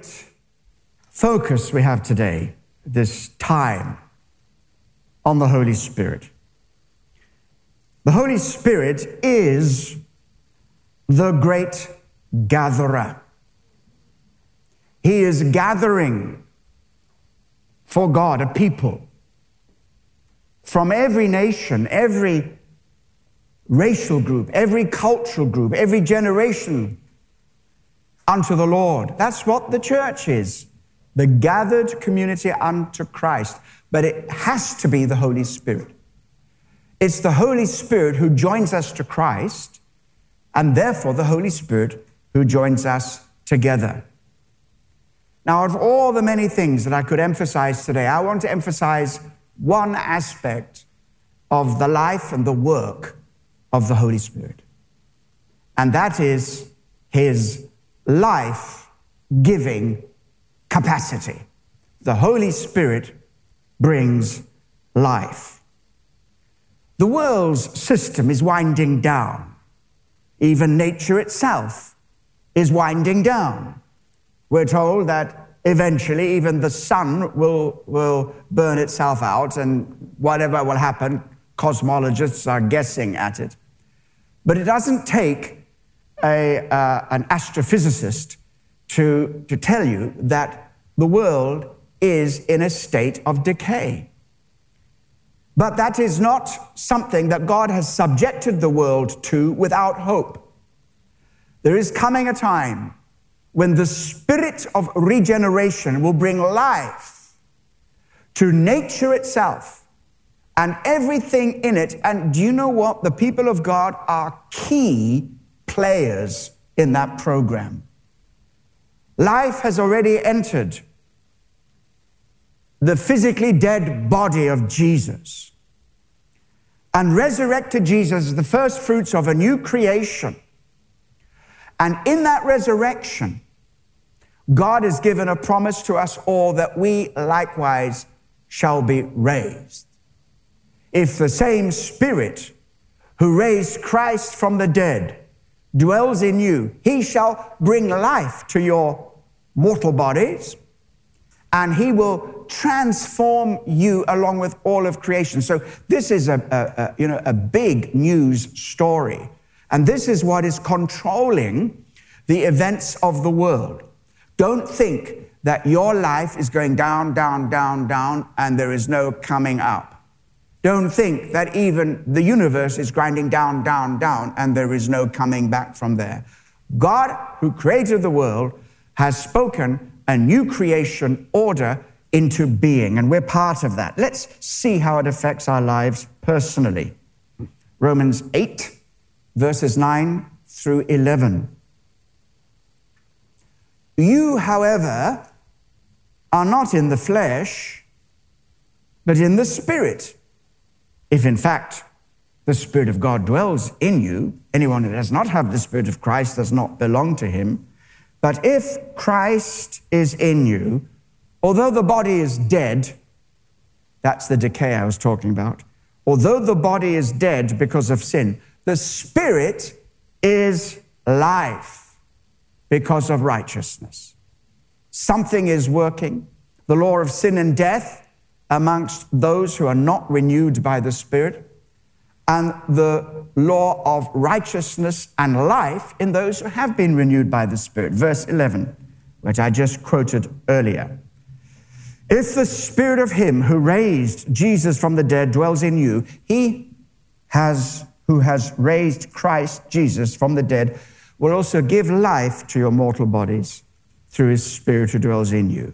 great focus we have today, this time on the Holy Spirit. The Holy Spirit is the great gatherer. He is gathering for God a people from every nation, every racial group, every cultural group, every generation unto the Lord. That's what the church is the gathered community unto Christ. But it has to be the Holy Spirit. It's the Holy Spirit who joins us to Christ, and therefore the Holy Spirit who joins us together. Now, of all the many things that I could emphasize today, I want to emphasize one aspect of the life and the work of the Holy Spirit, and that is his life giving capacity. The Holy Spirit brings life. The world's system is winding down. Even nature itself is winding down. We're told that eventually even the sun will, will burn itself out and whatever will happen, cosmologists are guessing at it. But it doesn't take a, uh, an astrophysicist to, to tell you that the world is in a state of decay. But that is not something that God has subjected the world to without hope. There is coming a time when the spirit of regeneration will bring life to nature itself and everything in it. And do you know what? The people of God are key players in that program. Life has already entered the physically dead body of Jesus. And resurrected Jesus is the first fruits of a new creation. And in that resurrection, God has given a promise to us all that we likewise shall be raised. If the same Spirit who raised Christ from the dead dwells in you, he shall bring life to your mortal bodies and he will transform you along with all of creation. So this is a, a, a, you know, a big news story. And this is what is controlling the events of the world. Don't think that your life is going down, down, down, down, and there is no coming up. Don't think that even the universe is grinding down, down, down, and there is no coming back from there. God, who created the world, has spoken a new creation order into being, and we're part of that. Let's see how it affects our lives personally. Romans 8, verses 9 through 11. You, however, are not in the flesh, but in the spirit if in fact the Spirit of God dwells in you, anyone who does not have the Spirit of Christ does not belong to him. But if Christ is in you, although the body is dead, that's the decay I was talking about, although the body is dead because of sin, the Spirit is life because of righteousness. Something is working. The law of sin and death amongst those who are not renewed by the Spirit, and the law of righteousness and life in those who have been renewed by the Spirit. Verse 11, which I just quoted earlier. If the Spirit of Him who raised Jesus from the dead dwells in you, He has, who has raised Christ Jesus from the dead, will also give life to your mortal bodies through His Spirit who dwells in you.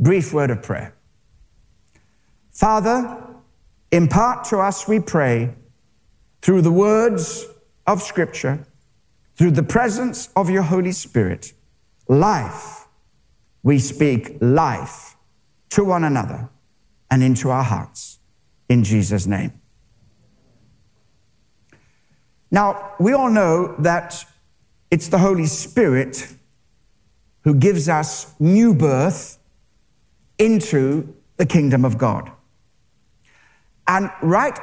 Brief word of prayer. Father, impart to us, we pray, through the words of Scripture, through the presence of your Holy Spirit, life. We speak life to one another and into our hearts. In Jesus' name. Now, we all know that it's the Holy Spirit who gives us new birth into the kingdom of God. And right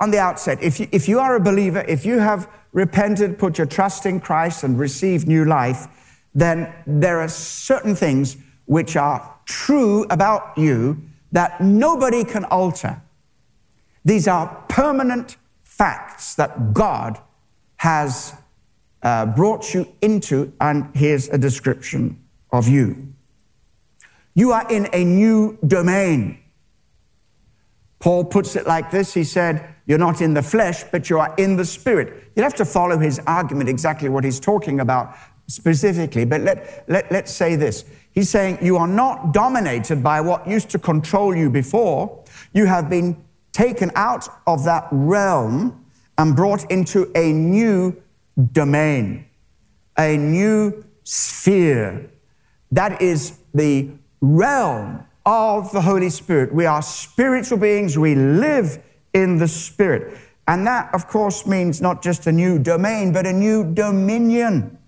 on the outset, if you, if you are a believer, if you have repented, put your trust in Christ, and received new life, then there are certain things which are true about you that nobody can alter. These are permanent facts that God has uh, brought you into, and here's a description of you. You are in a new domain. Paul puts it like this He said, You're not in the flesh, but you are in the spirit. You'd have to follow his argument exactly what he's talking about specifically, but let, let, let's say this. He's saying, You are not dominated by what used to control you before. You have been taken out of that realm and brought into a new domain, a new sphere. That is the realm of the Holy Spirit. We are spiritual beings, we live in the Spirit. And that, of course, means not just a new domain, but a new dominion.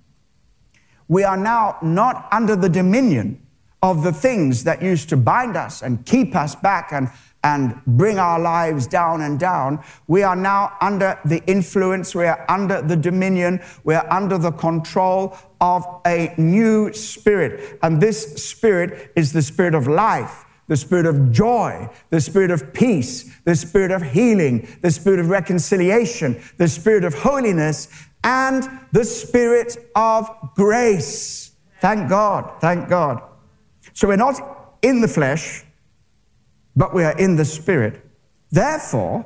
We are now not under the dominion of the things that used to bind us and keep us back and and bring our lives down and down. We are now under the influence, we are under the dominion, we are under the control of a new spirit. And this spirit is the spirit of life, the spirit of joy, the spirit of peace, the spirit of healing, the spirit of reconciliation, the spirit of holiness, and the spirit of grace. Thank God, thank God. So we're not in the flesh, but we are in the Spirit. Therefore,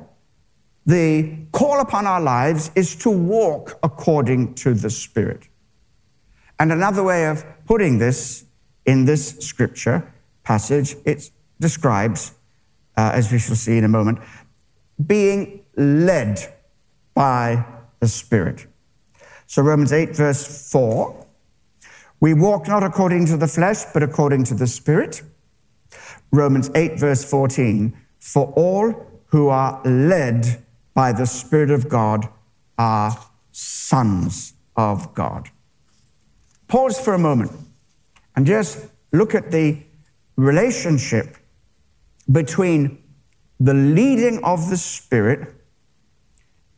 the call upon our lives is to walk according to the Spirit. And another way of putting this in this scripture passage, it describes, uh, as we shall see in a moment, being led by the Spirit. So, Romans 8, verse 4 we walk not according to the flesh, but according to the Spirit. Romans 8, verse 14 For all who are led by the Spirit of God are sons of God. Pause for a moment and just look at the relationship between the leading of the Spirit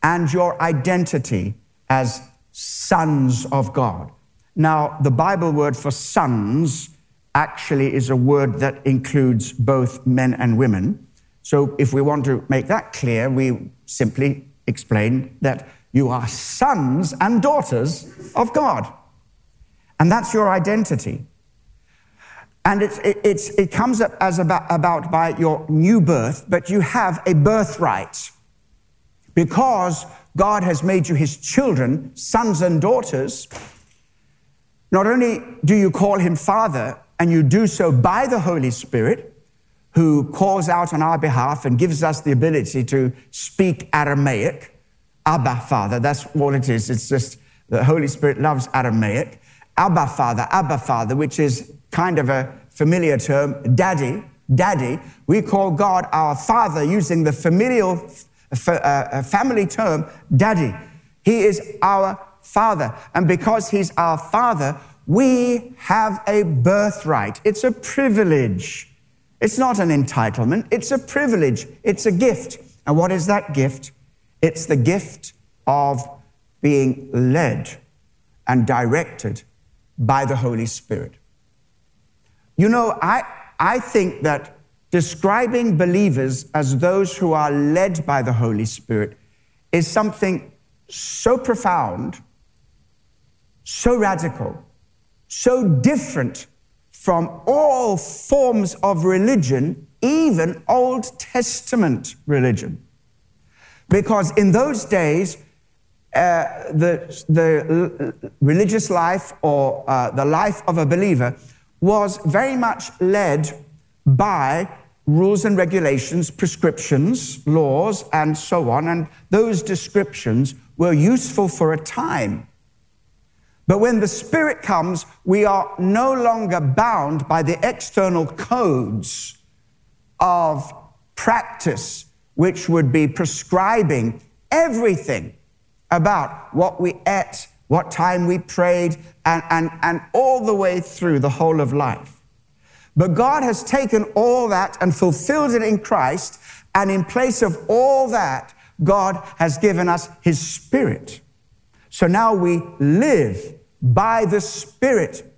and your identity as sons of God. Now, the Bible word for sons actually is a word that includes both men and women. So if we want to make that clear, we simply explain that you are sons and daughters of God. And that's your identity. And it's, it's, it comes up as about, about by your new birth, but you have a birthright. Because God has made you his children, sons and daughters, not only do you call him Father, and you do so by the Holy Spirit, who calls out on our behalf and gives us the ability to speak Aramaic. Abba, Father, that's all it is. It's just the Holy Spirit loves Aramaic. Abba, Father, Abba, Father, which is kind of a familiar term, daddy, daddy. We call God our Father using the familial uh, uh, family term, daddy. He is our Father. And because He's our Father, we have a birthright. It's a privilege. It's not an entitlement, it's a privilege, it's a gift. And what is that gift? It's the gift of being led and directed by the Holy Spirit. You know, I, I think that describing believers as those who are led by the Holy Spirit is something so profound, so radical, so different from all forms of religion, even Old Testament religion. Because in those days, uh, the, the religious life or uh, the life of a believer was very much led by rules and regulations, prescriptions, laws, and so on. And those descriptions were useful for a time. But when the Spirit comes, we are no longer bound by the external codes of practice, which would be prescribing everything about what we ate, what time we prayed, and, and, and all the way through the whole of life. But God has taken all that and fulfilled it in Christ, and in place of all that, God has given us His Spirit. So now we live by the Spirit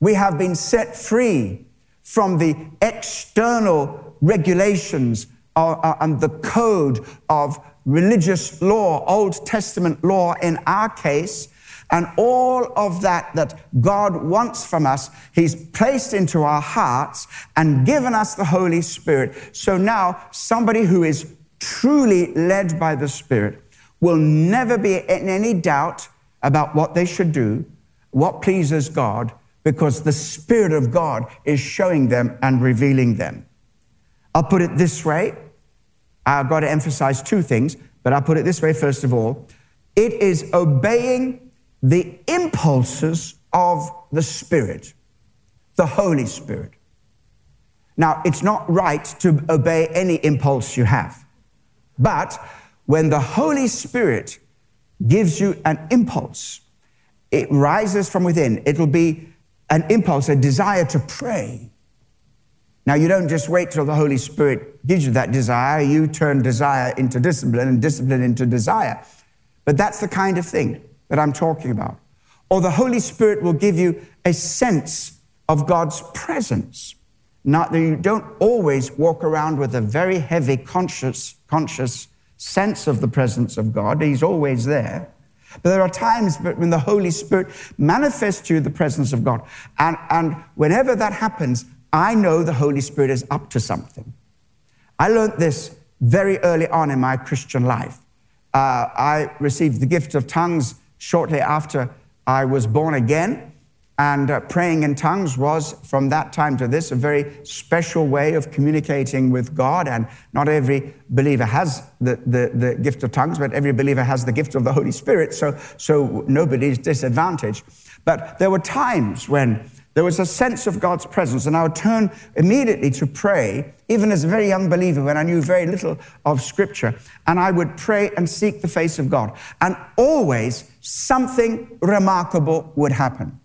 We have been set free from the external regulations uh, uh, and the code of religious law, Old Testament law in our case, and all of that that God wants from us, He's placed into our hearts and given us the Holy Spirit. So now, somebody who is truly led by the Spirit will never be in any doubt about what they should do, what pleases God, because the Spirit of God is showing them and revealing them. I'll put it this way. I've got to emphasize two things, but I'll put it this way first of all. It is obeying the impulses of the Spirit, the Holy Spirit. Now, it's not right to obey any impulse you have, but when the Holy Spirit gives you an impulse, it rises from within. It'll be an impulse, a desire to pray. Now, you don't just wait till the Holy Spirit gives you that desire. You turn desire into discipline and discipline into desire. But that's the kind of thing that I'm talking about. Or the Holy Spirit will give you a sense of God's presence. Not that you don't always walk around with a very heavy conscious, conscious sense of the presence of God. He's always there. But there are times when the Holy Spirit manifests to you the presence of God. And, and whenever that happens, I know the Holy Spirit is up to something. I learned this very early on in my Christian life. Uh, I received the gift of tongues shortly after I was born again. And uh, praying in tongues was, from that time to this, a very special way of communicating with God. And not every believer has the, the, the, gift of tongues, but every believer has the gift of the Holy Spirit. So, so nobody's disadvantaged. But there were times when there was a sense of God's presence, and I would turn immediately to pray, even as a very young believer when I knew very little of Scripture. And I would pray and seek the face of God. And always something remarkable would happen.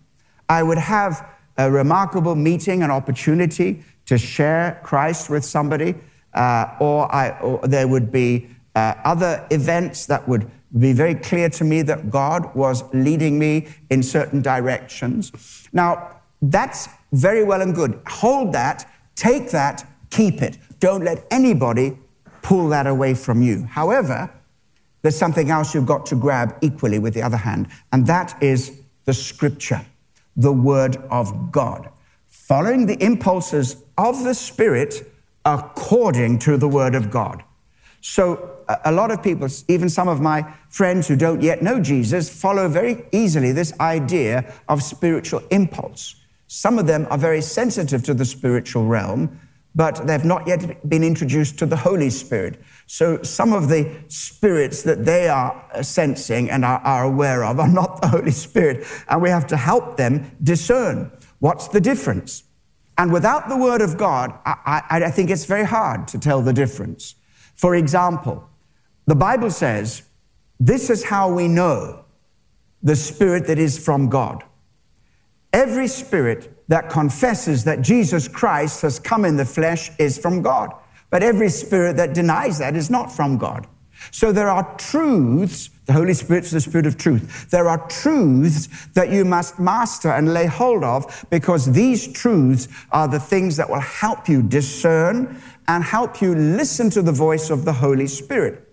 I would have a remarkable meeting, an opportunity to share Christ with somebody, uh, or, I, or, there would be uh, other events that would be very clear to me that God was leading me in certain directions. Now, that's very well and good. Hold that, take that, keep it. Don't let anybody pull that away from you. However, there's something else you've got to grab equally with the other hand, and that is the scripture the Word of God, following the impulses of the Spirit according to the Word of God. So, a lot of people, even some of my friends who don't yet know Jesus, follow very easily this idea of spiritual impulse. Some of them are very sensitive to the spiritual realm, but they've not yet been introduced to the Holy Spirit. So some of the spirits that they are uh, sensing and are, are, aware of are not the Holy Spirit, and we have to help them discern what's the difference. And without the Word of God, I, I, I think it's very hard to tell the difference. For example, the Bible says, This is how we know the Spirit that is from God. Every spirit that confesses that Jesus Christ has come in the flesh is from God. But every spirit that denies that is not from God. So there are truths, the Holy Spirit's the Spirit of truth. There are truths that you must master and lay hold of because these truths are the things that will help you discern and help you listen to the voice of the Holy Spirit.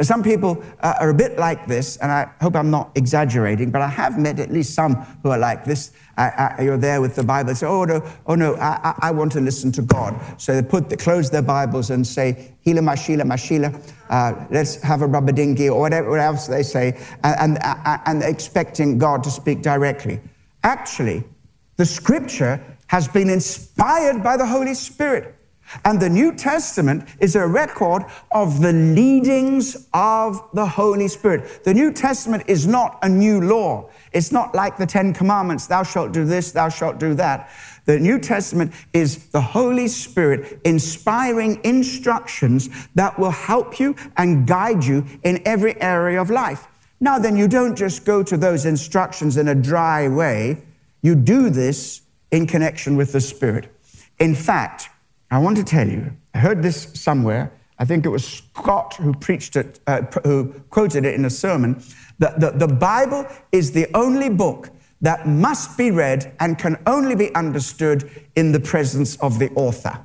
Some people uh, are a bit like this, and I hope I'm not exaggerating, but I have met at least some who are like this. I, I, you're there with the Bible. Say, "Oh no, oh no, I, I, want to listen to God." So they put, they close their Bibles and say, "Hila mashila mashila," uh, let's have a rubber dinghy or whatever else they say, and, and, and expecting God to speak directly. Actually, the Scripture has been inspired by the Holy Spirit. And the New Testament is a record of the leadings of the Holy Spirit. The New Testament is not a new law. It's not like the Ten Commandments, thou shalt do this, thou shalt do that. The New Testament is the Holy Spirit inspiring instructions that will help you and guide you in every area of life. Now, then, you don't just go to those instructions in a dry way. You do this in connection with the Spirit. In fact, I want to tell you, I heard this somewhere. I think it was Scott who preached it, uh, who quoted it in a sermon. That the, the Bible is the only book that must be read and can only be understood in the presence of the author.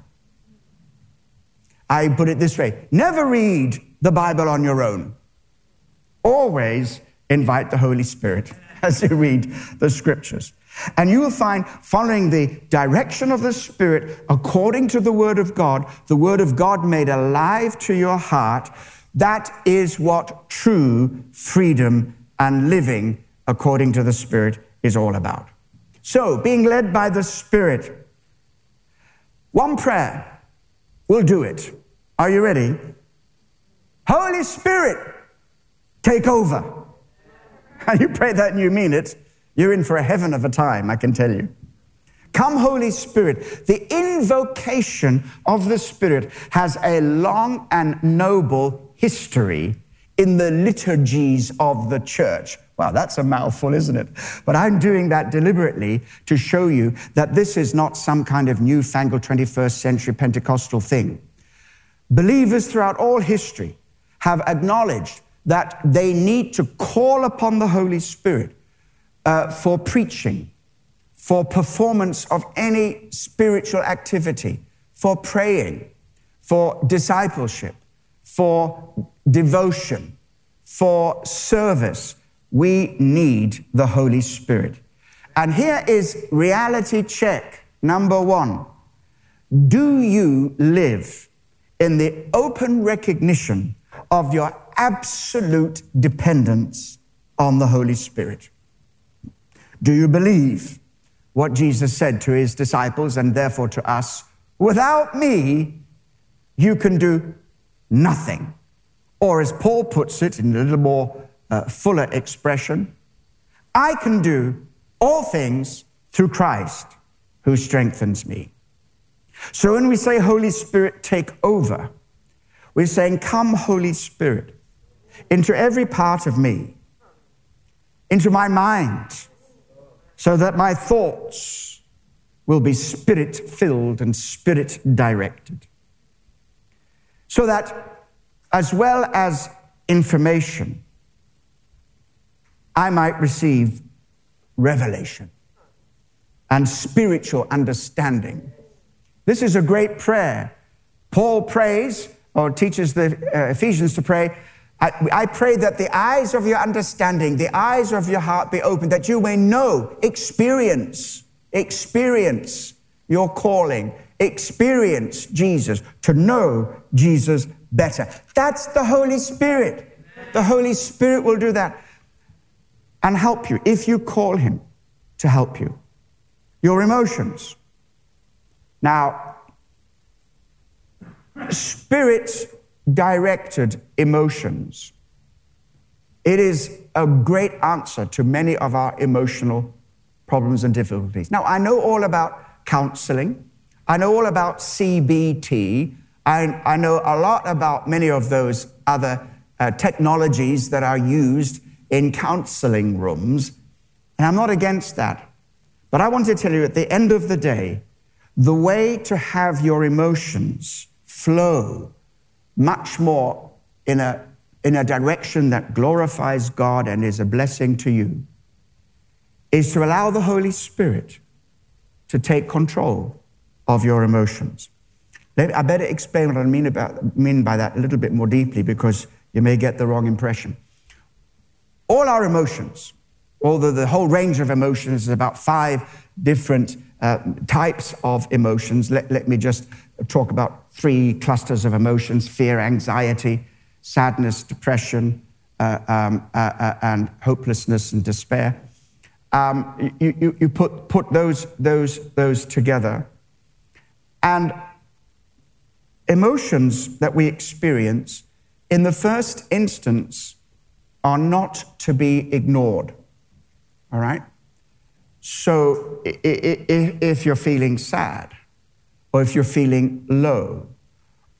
I put it this way never read the Bible on your own. Always invite the Holy Spirit as you read the scriptures. And you will find, following the direction of the Spirit, according to the Word of God, the Word of God made alive to your heart, that is what true freedom and living according to the Spirit is all about. So, being led by the Spirit, one prayer will do it. Are you ready? Holy Spirit, take over. And you pray that and you mean it, you're in for a heaven of a time, I can tell you. Come, Holy Spirit. The invocation of the Spirit has a long and noble history in the liturgies of the church. Wow, that's a mouthful, isn't it? But I'm doing that deliberately to show you that this is not some kind of newfangled 21st century Pentecostal thing. Believers throughout all history have acknowledged that they need to call upon the Holy Spirit uh, for preaching, for performance of any spiritual activity, for praying, for discipleship, for devotion, for service. We need the Holy Spirit. And here is reality check number one. Do you live in the open recognition of your absolute dependence on the Holy Spirit. Do you believe what Jesus said to his disciples and therefore to us? Without me, you can do nothing. Or as Paul puts it in a little more uh, fuller expression, I can do all things through Christ who strengthens me. So when we say, Holy Spirit, take over, we're saying, Come, Holy Spirit, into every part of me, into my mind, so that my thoughts will be spirit filled and spirit directed. So that, as well as information, I might receive revelation and spiritual understanding. This is a great prayer. Paul prays or teaches the uh, Ephesians to pray, I, I, pray that the eyes of your understanding, the eyes of your heart be opened, that you may know, experience, experience your calling, experience Jesus, to know Jesus better. That's the Holy Spirit. The Holy Spirit will do that and help you if you call Him to help you. Your emotions. Now, spirit directed emotions. It is a great answer to many of our emotional problems and difficulties. Now, I know all about counseling, I know all about CBT, I, I know a lot about many of those other uh, technologies that are used in counseling rooms, and I'm not against that. But I want to tell you at the end of the day, the way to have your emotions flow much more in a, in a direction that glorifies God and is a blessing to you is to allow the Holy Spirit to take control of your emotions. I better explain what I mean, about, mean by that a little bit more deeply because you may get the wrong impression. All our emotions, although the whole range of emotions is about five different uh, types of emotions, let, let me just talk about three clusters of emotions fear, anxiety, sadness, depression, uh, um, uh, uh, and hopelessness and despair. Um, you, you, you, put, put those, those, those together. And emotions that we experience, in the first instance, are not to be ignored. All right? So if you're feeling sad, or if you're feeling low,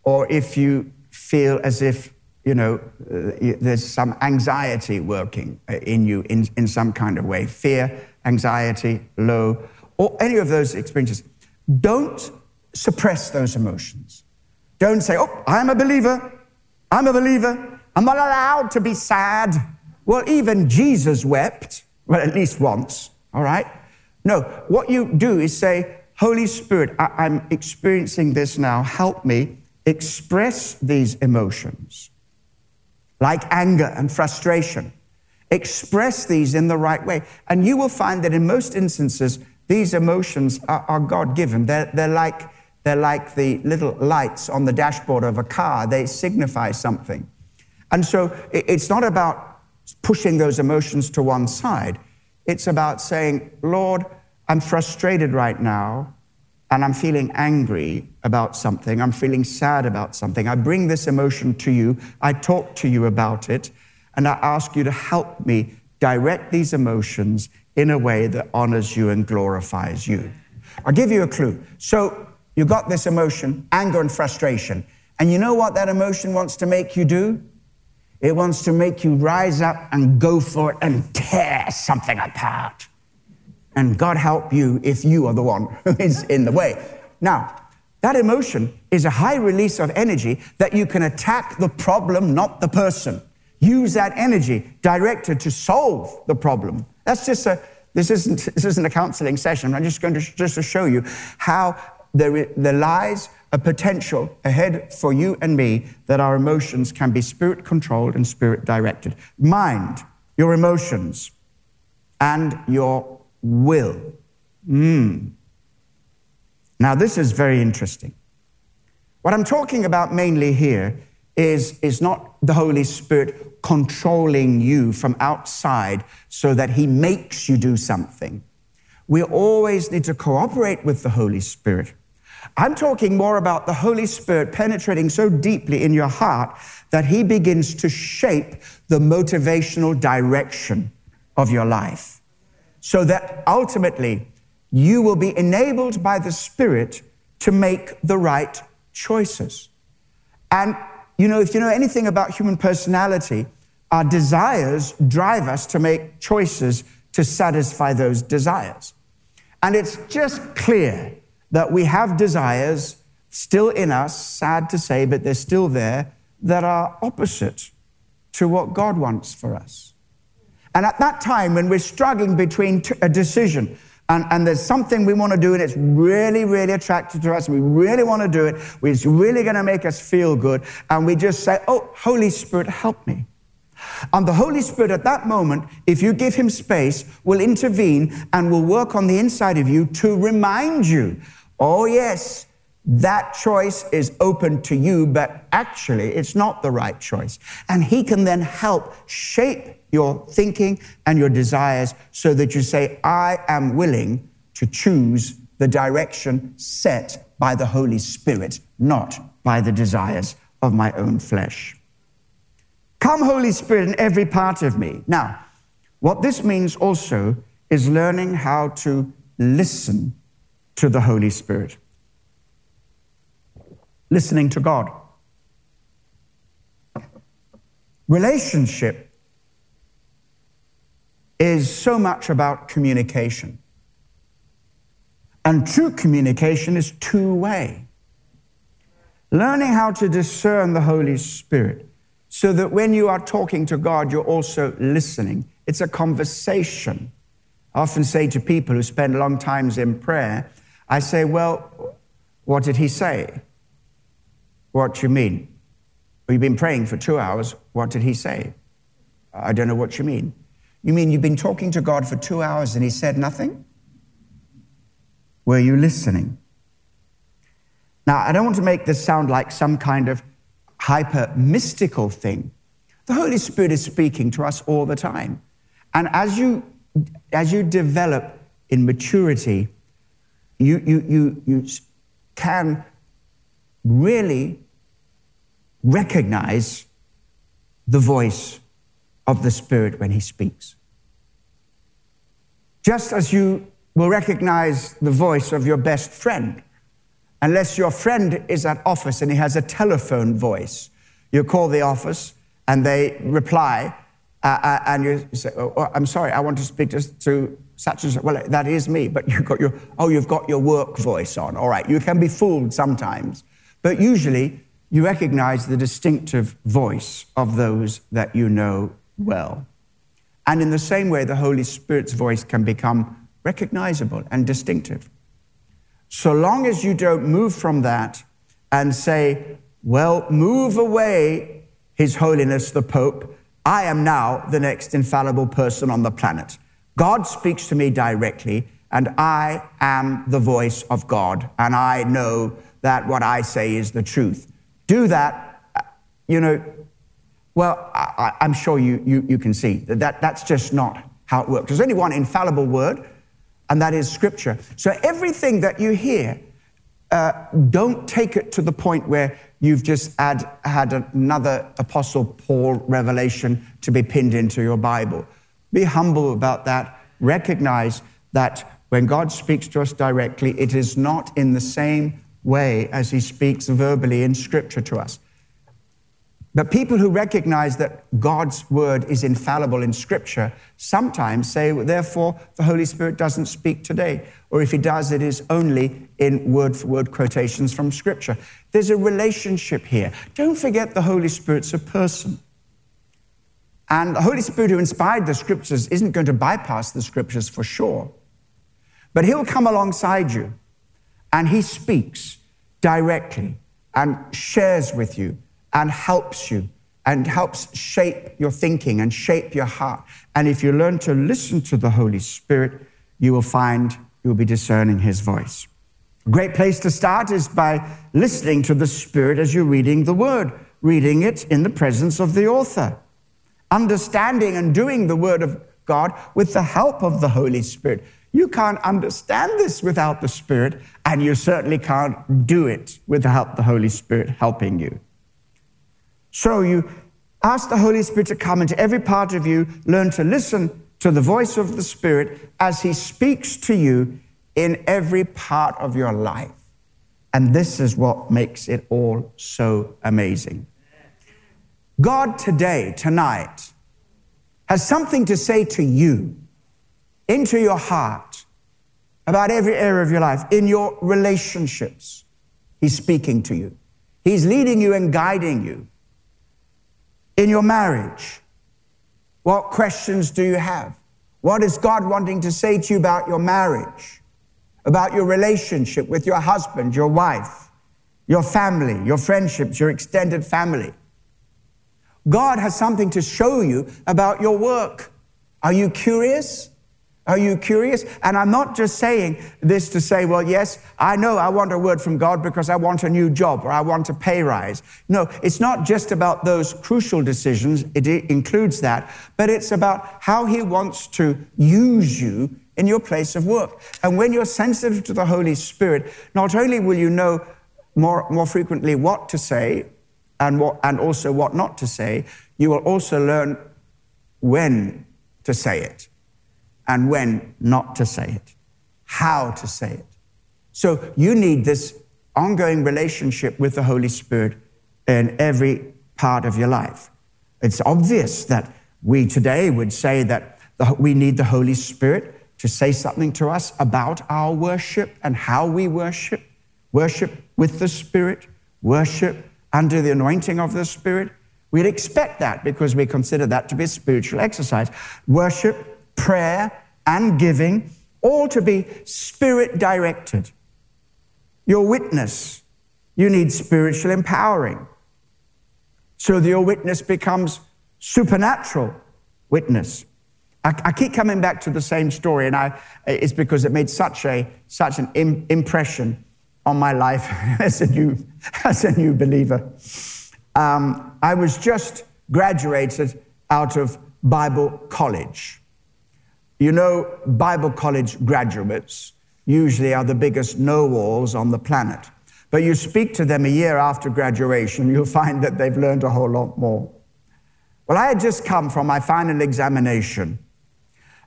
or if you feel as if, you know, uh, there's some anxiety working uh, in you in, in some kind of way fear, anxiety, low, or any of those experiences. Don't suppress those emotions. Don't say, oh, I'm a believer. I'm a believer. I'm not allowed to be sad. Well, even Jesus wept, well, at least once. all right? No, what you do is say, Holy Spirit, I- am experiencing this now. Help me express these emotions, like anger and frustration. Express these in the right way. And you will find that in most instances, these emotions are, are God given. They're, they're, like, they're like the little lights on the dashboard of a car, they signify something. And so it's not about pushing those emotions to one side, it's about saying, Lord, I'm frustrated right now and I'm feeling angry about something. I'm feeling sad about something. I bring this emotion to you. I talk to you about it. And I ask you to help me direct these emotions in a way that honors you and glorifies you. I'll give you a clue. So you got this emotion, anger and frustration. And you know what that emotion wants to make you do? It wants to make you rise up and go for it and tear something apart. And God help you if you are the one who is in the way. Now, that emotion is a high release of energy that you can attack the problem, not the person. Use that energy directed to solve the problem. That's just a, this isn't, this isn't a counseling session. I'm just going to, just to show you how there, there lies a potential ahead for you and me that our emotions can be spirit controlled and spirit directed. Mind, your emotions, and your will. Mm. Now, this is very interesting. What I'm talking about mainly here is, is not the Holy Spirit controlling you from outside so that He makes you do something. We always need to cooperate with the Holy Spirit. I'm talking more about the Holy Spirit penetrating so deeply in your heart that He begins to shape the motivational direction of your life so that ultimately you will be enabled by the Spirit to make the right choices. And you know, if you know anything about human personality, our desires drive us to make choices to satisfy those desires. And it's just clear that we have desires still in us, sad to say, but they're still there, that are opposite to what God wants for us. And at that time, when we're struggling between a decision, and, and, there's something we want to do and it's really, really attractive to us. And we really want to do it. It's really going to make us feel good. And we just say, Oh, Holy Spirit, help me. And the Holy Spirit at that moment, if you give him space, will intervene and will work on the inside of you to remind you, Oh, yes, that choice is open to you, but actually it's not the right choice. And he can then help shape your thinking and your desires so that you say, I am willing to choose the direction set by the Holy Spirit, not by the desires of my own flesh. Come, Holy Spirit, in every part of me. Now, what this means also is learning how to listen to the Holy Spirit, listening to God. Relationship is so much about communication. And true communication is two way. Learning how to discern the Holy Spirit so that when you are talking to God, you're also listening. It's a conversation. I often say to people who spend long times in prayer, I say, Well, what did he say? What you mean? You've been praying for two hours. What did he say? I don't know what you mean. You mean you've been talking to God for two hours and He said nothing? Were you listening? Now, I don't want to make this sound like some kind of hyper mystical thing. The Holy Spirit is speaking to us all the time. And as you, as you develop in maturity, you, you, you, you can really recognize the voice of the Spirit when He speaks. Just as you will recognize the voice of your best friend, unless your friend is at office and he has a telephone voice. You call the office and they reply, uh, uh, and you say, oh, oh, I'm sorry, I want to speak to, to such and such. Well, that is me, but you've got your, oh, you've got your work voice on. All right, you can be fooled sometimes, but usually you recognize the distinctive voice of those that you know well. And in the same way, the Holy Spirit's voice can become recognizable and distinctive. So long as you don't move from that and say, well, move away, His Holiness the Pope, I am now the next infallible person on the planet. God speaks to me directly, and I am the voice of God, and I know that what I say is the truth. Do that, you know, well, I, am sure you, you, you can see that, that that's just not how it works. There's only one infallible word, and that is Scripture. So everything that you hear, uh, don't take it to the point where you've just add, had another Apostle Paul revelation to be pinned into your Bible. Be humble about that. Recognize that when God speaks to us directly, it is not in the same way as he speaks verbally in Scripture to us. But people who recognize that God's word is infallible in Scripture sometimes say, therefore, the Holy Spirit doesn't speak today. Or if he does, it is only in word for word quotations from Scripture. There's a relationship here. Don't forget the Holy Spirit's a person. And the Holy Spirit who inspired the Scriptures isn't going to bypass the Scriptures for sure. But he'll come alongside you and he speaks directly and shares with you and helps you and helps shape your thinking and shape your heart. And if you learn to listen to the Holy Spirit, you will find you'll be discerning his voice. A great place to start is by listening to the Spirit as you're reading the Word, reading it in the presence of the author, understanding and doing the Word of God with the help of the Holy Spirit. You can't understand this without the Spirit, and you certainly can't do it without the Holy Spirit helping you. So you ask the Holy Spirit to come into every part of you, learn to listen to the voice of the Spirit as He speaks to you in every part of your life. And this is what makes it all so amazing. God today, tonight, has something to say to you into your heart about every area of your life, in your relationships. He's speaking to you, He's leading you and guiding you in your marriage? What questions do you have? What is God wanting to say to you about your marriage, about your relationship with your husband, your wife, your family, your friendships, your extended family? God has something to show you about your work. Are you curious? Are you curious? And I'm not just saying this to say, well, yes, I know I want a word from God because I want a new job or I want a pay rise. No, it's not just about those crucial decisions. It includes that, but it's about how He wants to use you in your place of work. And when you're sensitive to the Holy Spirit, not only will you know more, more frequently what to say and, what, and also what not to say, you will also learn when to say it and when not to say it, how to say it. So you need this ongoing relationship with the Holy Spirit in every part of your life. It's obvious that we today would say that we need the Holy Spirit to say something to us about our worship and how we worship. Worship with the Spirit, worship under the anointing of the Spirit. We'd expect that because we consider that to be a spiritual exercise. Worship prayer, and giving, all to be spirit directed. Your witness, you need spiritual empowering. So that your witness becomes supernatural witness. I, I, keep coming back to the same story, and I, it's because it made such, a, such an Im- impression on my life as a new, as a new believer. Um, I was just graduated out of Bible college. You know, Bible college graduates usually are the biggest know alls on the planet. But you speak to them a year after graduation, you'll find that they've learned a whole lot more. Well, I had just come from my final examination,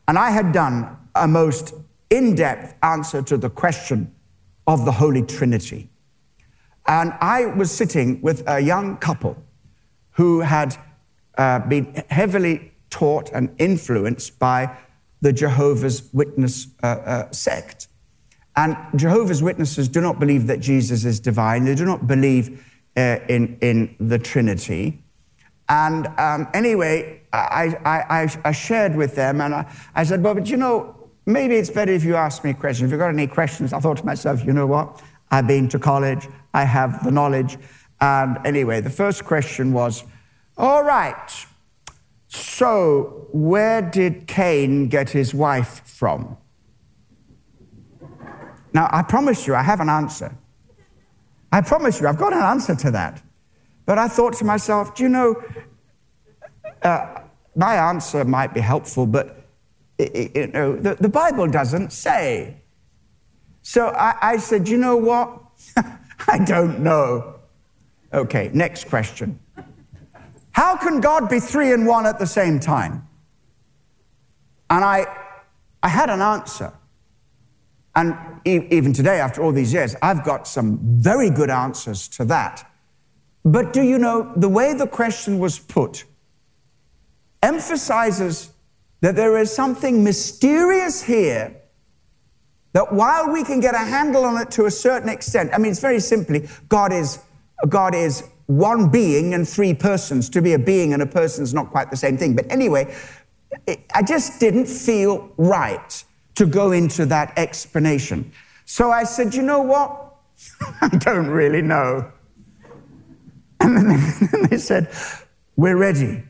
and I had done a most in depth answer to the question of the Holy Trinity. And I was sitting with a young couple who had uh, been heavily taught and influenced by the Jehovah's Witness uh, uh, sect. And Jehovah's Witnesses do not believe that Jesus is divine. They do not believe uh, in, in the Trinity. And um, anyway, I, I, I, shared with them and I, I said, well, but you know, maybe it's better if you ask me questions. If you've got any questions, I thought to myself, you know what? I've been to college, I have the knowledge. And anyway, the first question was, all right, so where did Cain get his wife from? Now, I promise you, I have an answer. I promise you, I've got an answer to that. But I thought to myself, do you know, uh, my answer might be helpful, but you know, the, the Bible doesn't say. So I, I said, you know what? I don't know. Okay, next question. How can God be three and one at the same time? And I, I had an answer. And even today, after all these years, I've got some very good answers to that. But do you know, the way the question was put emphasizes that there is something mysterious here that while we can get a handle on it to a certain extent, I mean, it's very simply God is, God is one being and three persons. To be a being and a person is not quite the same thing. But anyway, I just didn't feel right to go into that explanation. So I said, you know what? I don't really know. And then they said, we're ready.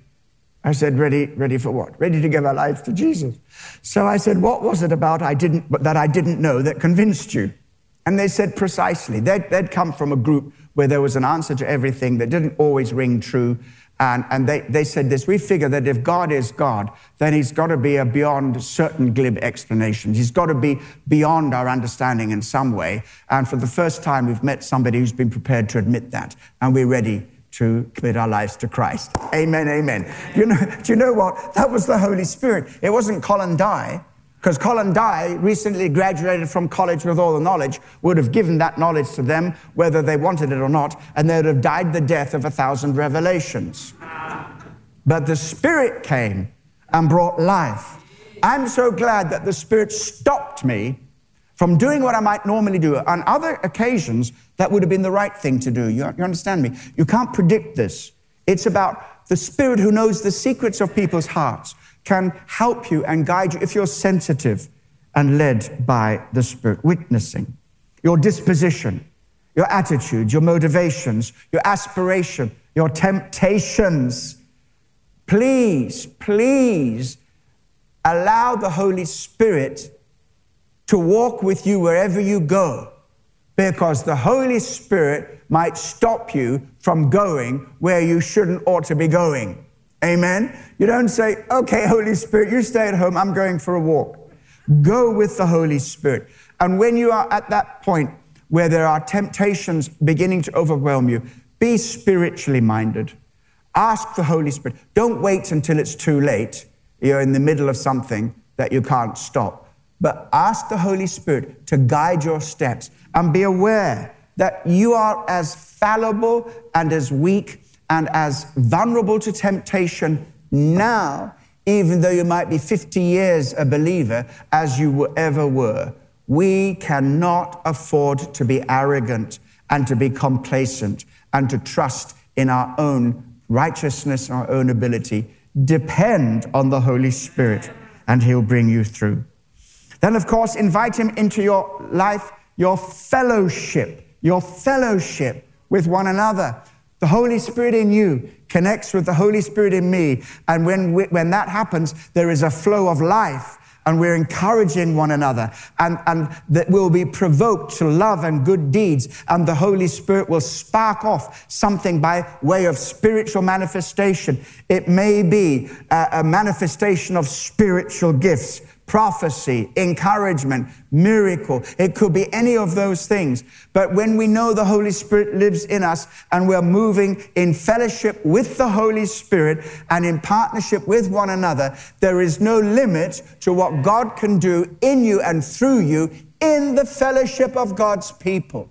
I said, ready, ready for what? Ready to give our lives to Jesus. So I said, what was it about I didn't, that I didn't know that convinced you? And they said precisely. They'd, they'd come from a group where there was an answer to everything that didn't always ring true. And, and they, they said this we figure that if God is God, then he's got to be a beyond certain glib explanations. He's got to be beyond our understanding in some way. And for the first time, we've met somebody who's been prepared to admit that. And we're ready to commit our lives to Christ. Amen, amen. You know, do you know what? That was the Holy Spirit. It wasn't Colin Dye. Because Colin Dye recently graduated from college with all the knowledge, would have given that knowledge to them, whether they wanted it or not, and they would have died the death of a thousand revelations. But the Spirit came and brought life. I'm so glad that the Spirit stopped me from doing what I might normally do. On other occasions, that would have been the right thing to do. You, you understand me? You can't predict this. It's about the Spirit who knows the secrets of people's hearts can help you and guide you if you're sensitive and led by the Spirit. Witnessing your disposition, your attitudes, your motivations, your aspiration, your temptations. Please, please allow the Holy Spirit to walk with you wherever you go because the Holy Spirit might stop you from going where you shouldn't ought to be going. Amen. You don't say, okay, Holy Spirit, you stay at home, I'm going for a walk. Go with the Holy Spirit. And when you are at that point where there are temptations beginning to overwhelm you, be spiritually minded. Ask the Holy Spirit. Don't wait until it's too late. You're in the middle of something that you can't stop. But ask the Holy Spirit to guide your steps and be aware that you are as fallible and as weak and as vulnerable to temptation now, even though you might be 50 years a believer, as you ever were. We cannot afford to be arrogant and to be complacent and to trust in our own righteousness, our own ability. Depend on the Holy Spirit, and He'll bring you through. Then, of course, invite Him into your life, your fellowship, your fellowship with one another. The Holy Spirit in you connects with the Holy Spirit in me. And when, we, when that happens, there is a flow of life and we're encouraging one another and, and that we'll be provoked to love and good deeds and the Holy Spirit will spark off something by way of spiritual manifestation. It may be a, a manifestation of spiritual gifts prophecy, encouragement, miracle. It could be any of those things. But when we know the Holy Spirit lives in us and we're moving in fellowship with the Holy Spirit and in partnership with one another, there is no limit to what God can do in you and through you in the fellowship of God's people.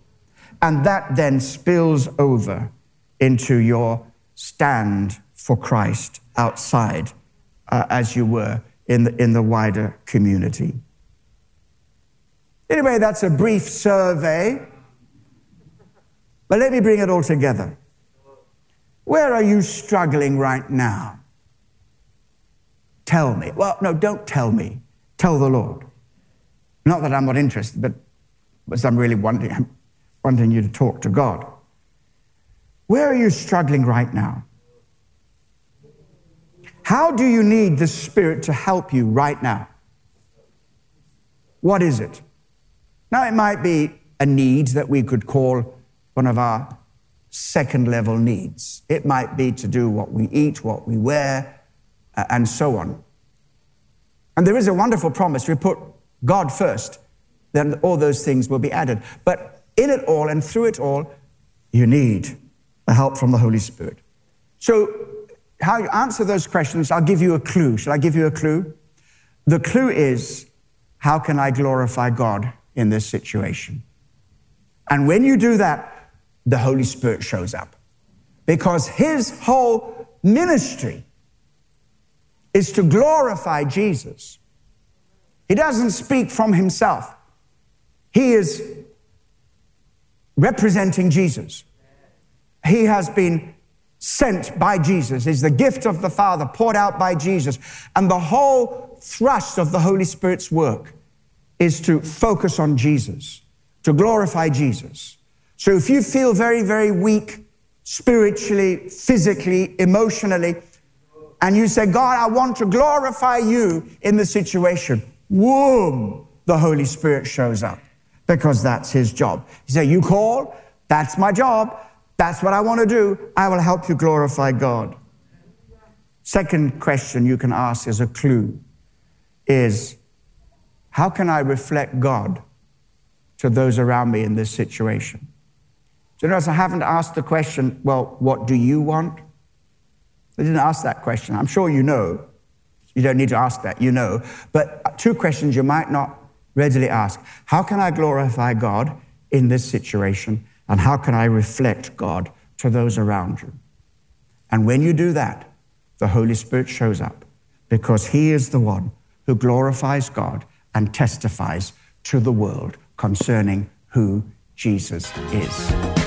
And that then spills over into your stand for Christ outside, uh, as you were in the, in the wider community. Anyway, that's a brief survey. But let me bring it all together. Where are you struggling right now? Tell me. Well, no, don't tell me. Tell the Lord. Not that I'm not interested, but because I'm really wanting, I'm wanting you to talk to God. Where are you struggling right now? How do you need the Spirit to help you right now? What is it? Now, it might be a need that we could call one of our second level needs. It might be to do what we eat, what we wear, uh, and so on. And there is a wonderful promise we put God first, then all those things will be added. But in it all and through it all, you need the help from the Holy Spirit. So how you answer those questions, I'll give you a clue. Shall I give you a clue? The clue is how can I glorify God in this situation? And when you do that, the Holy Spirit shows up. Because his whole ministry is to glorify Jesus. He doesn't speak from himself, he is representing Jesus. He has been sent by Jesus, is the gift of the Father poured out by Jesus. And the whole thrust of the Holy Spirit's work is to focus on Jesus, to glorify Jesus. So if you feel very, very weak spiritually, physically, emotionally, and you say, God, I want to glorify you in the situation, boom, the Holy Spirit shows up because that's his job. You say, You call, that's my job. That's what I want to do. I will help you glorify God. Second question you can ask as a clue is how can I reflect God to those around me in this situation? Do you notice I haven't asked the question, well, what do you want? I didn't ask that question. I'm sure you know. You don't need to ask that, you know. But two questions you might not readily ask How can I glorify God in this situation? And how can I reflect God to those around you? And when you do that, the Holy Spirit shows up because He is the one who glorifies God and testifies to the world concerning who Jesus is.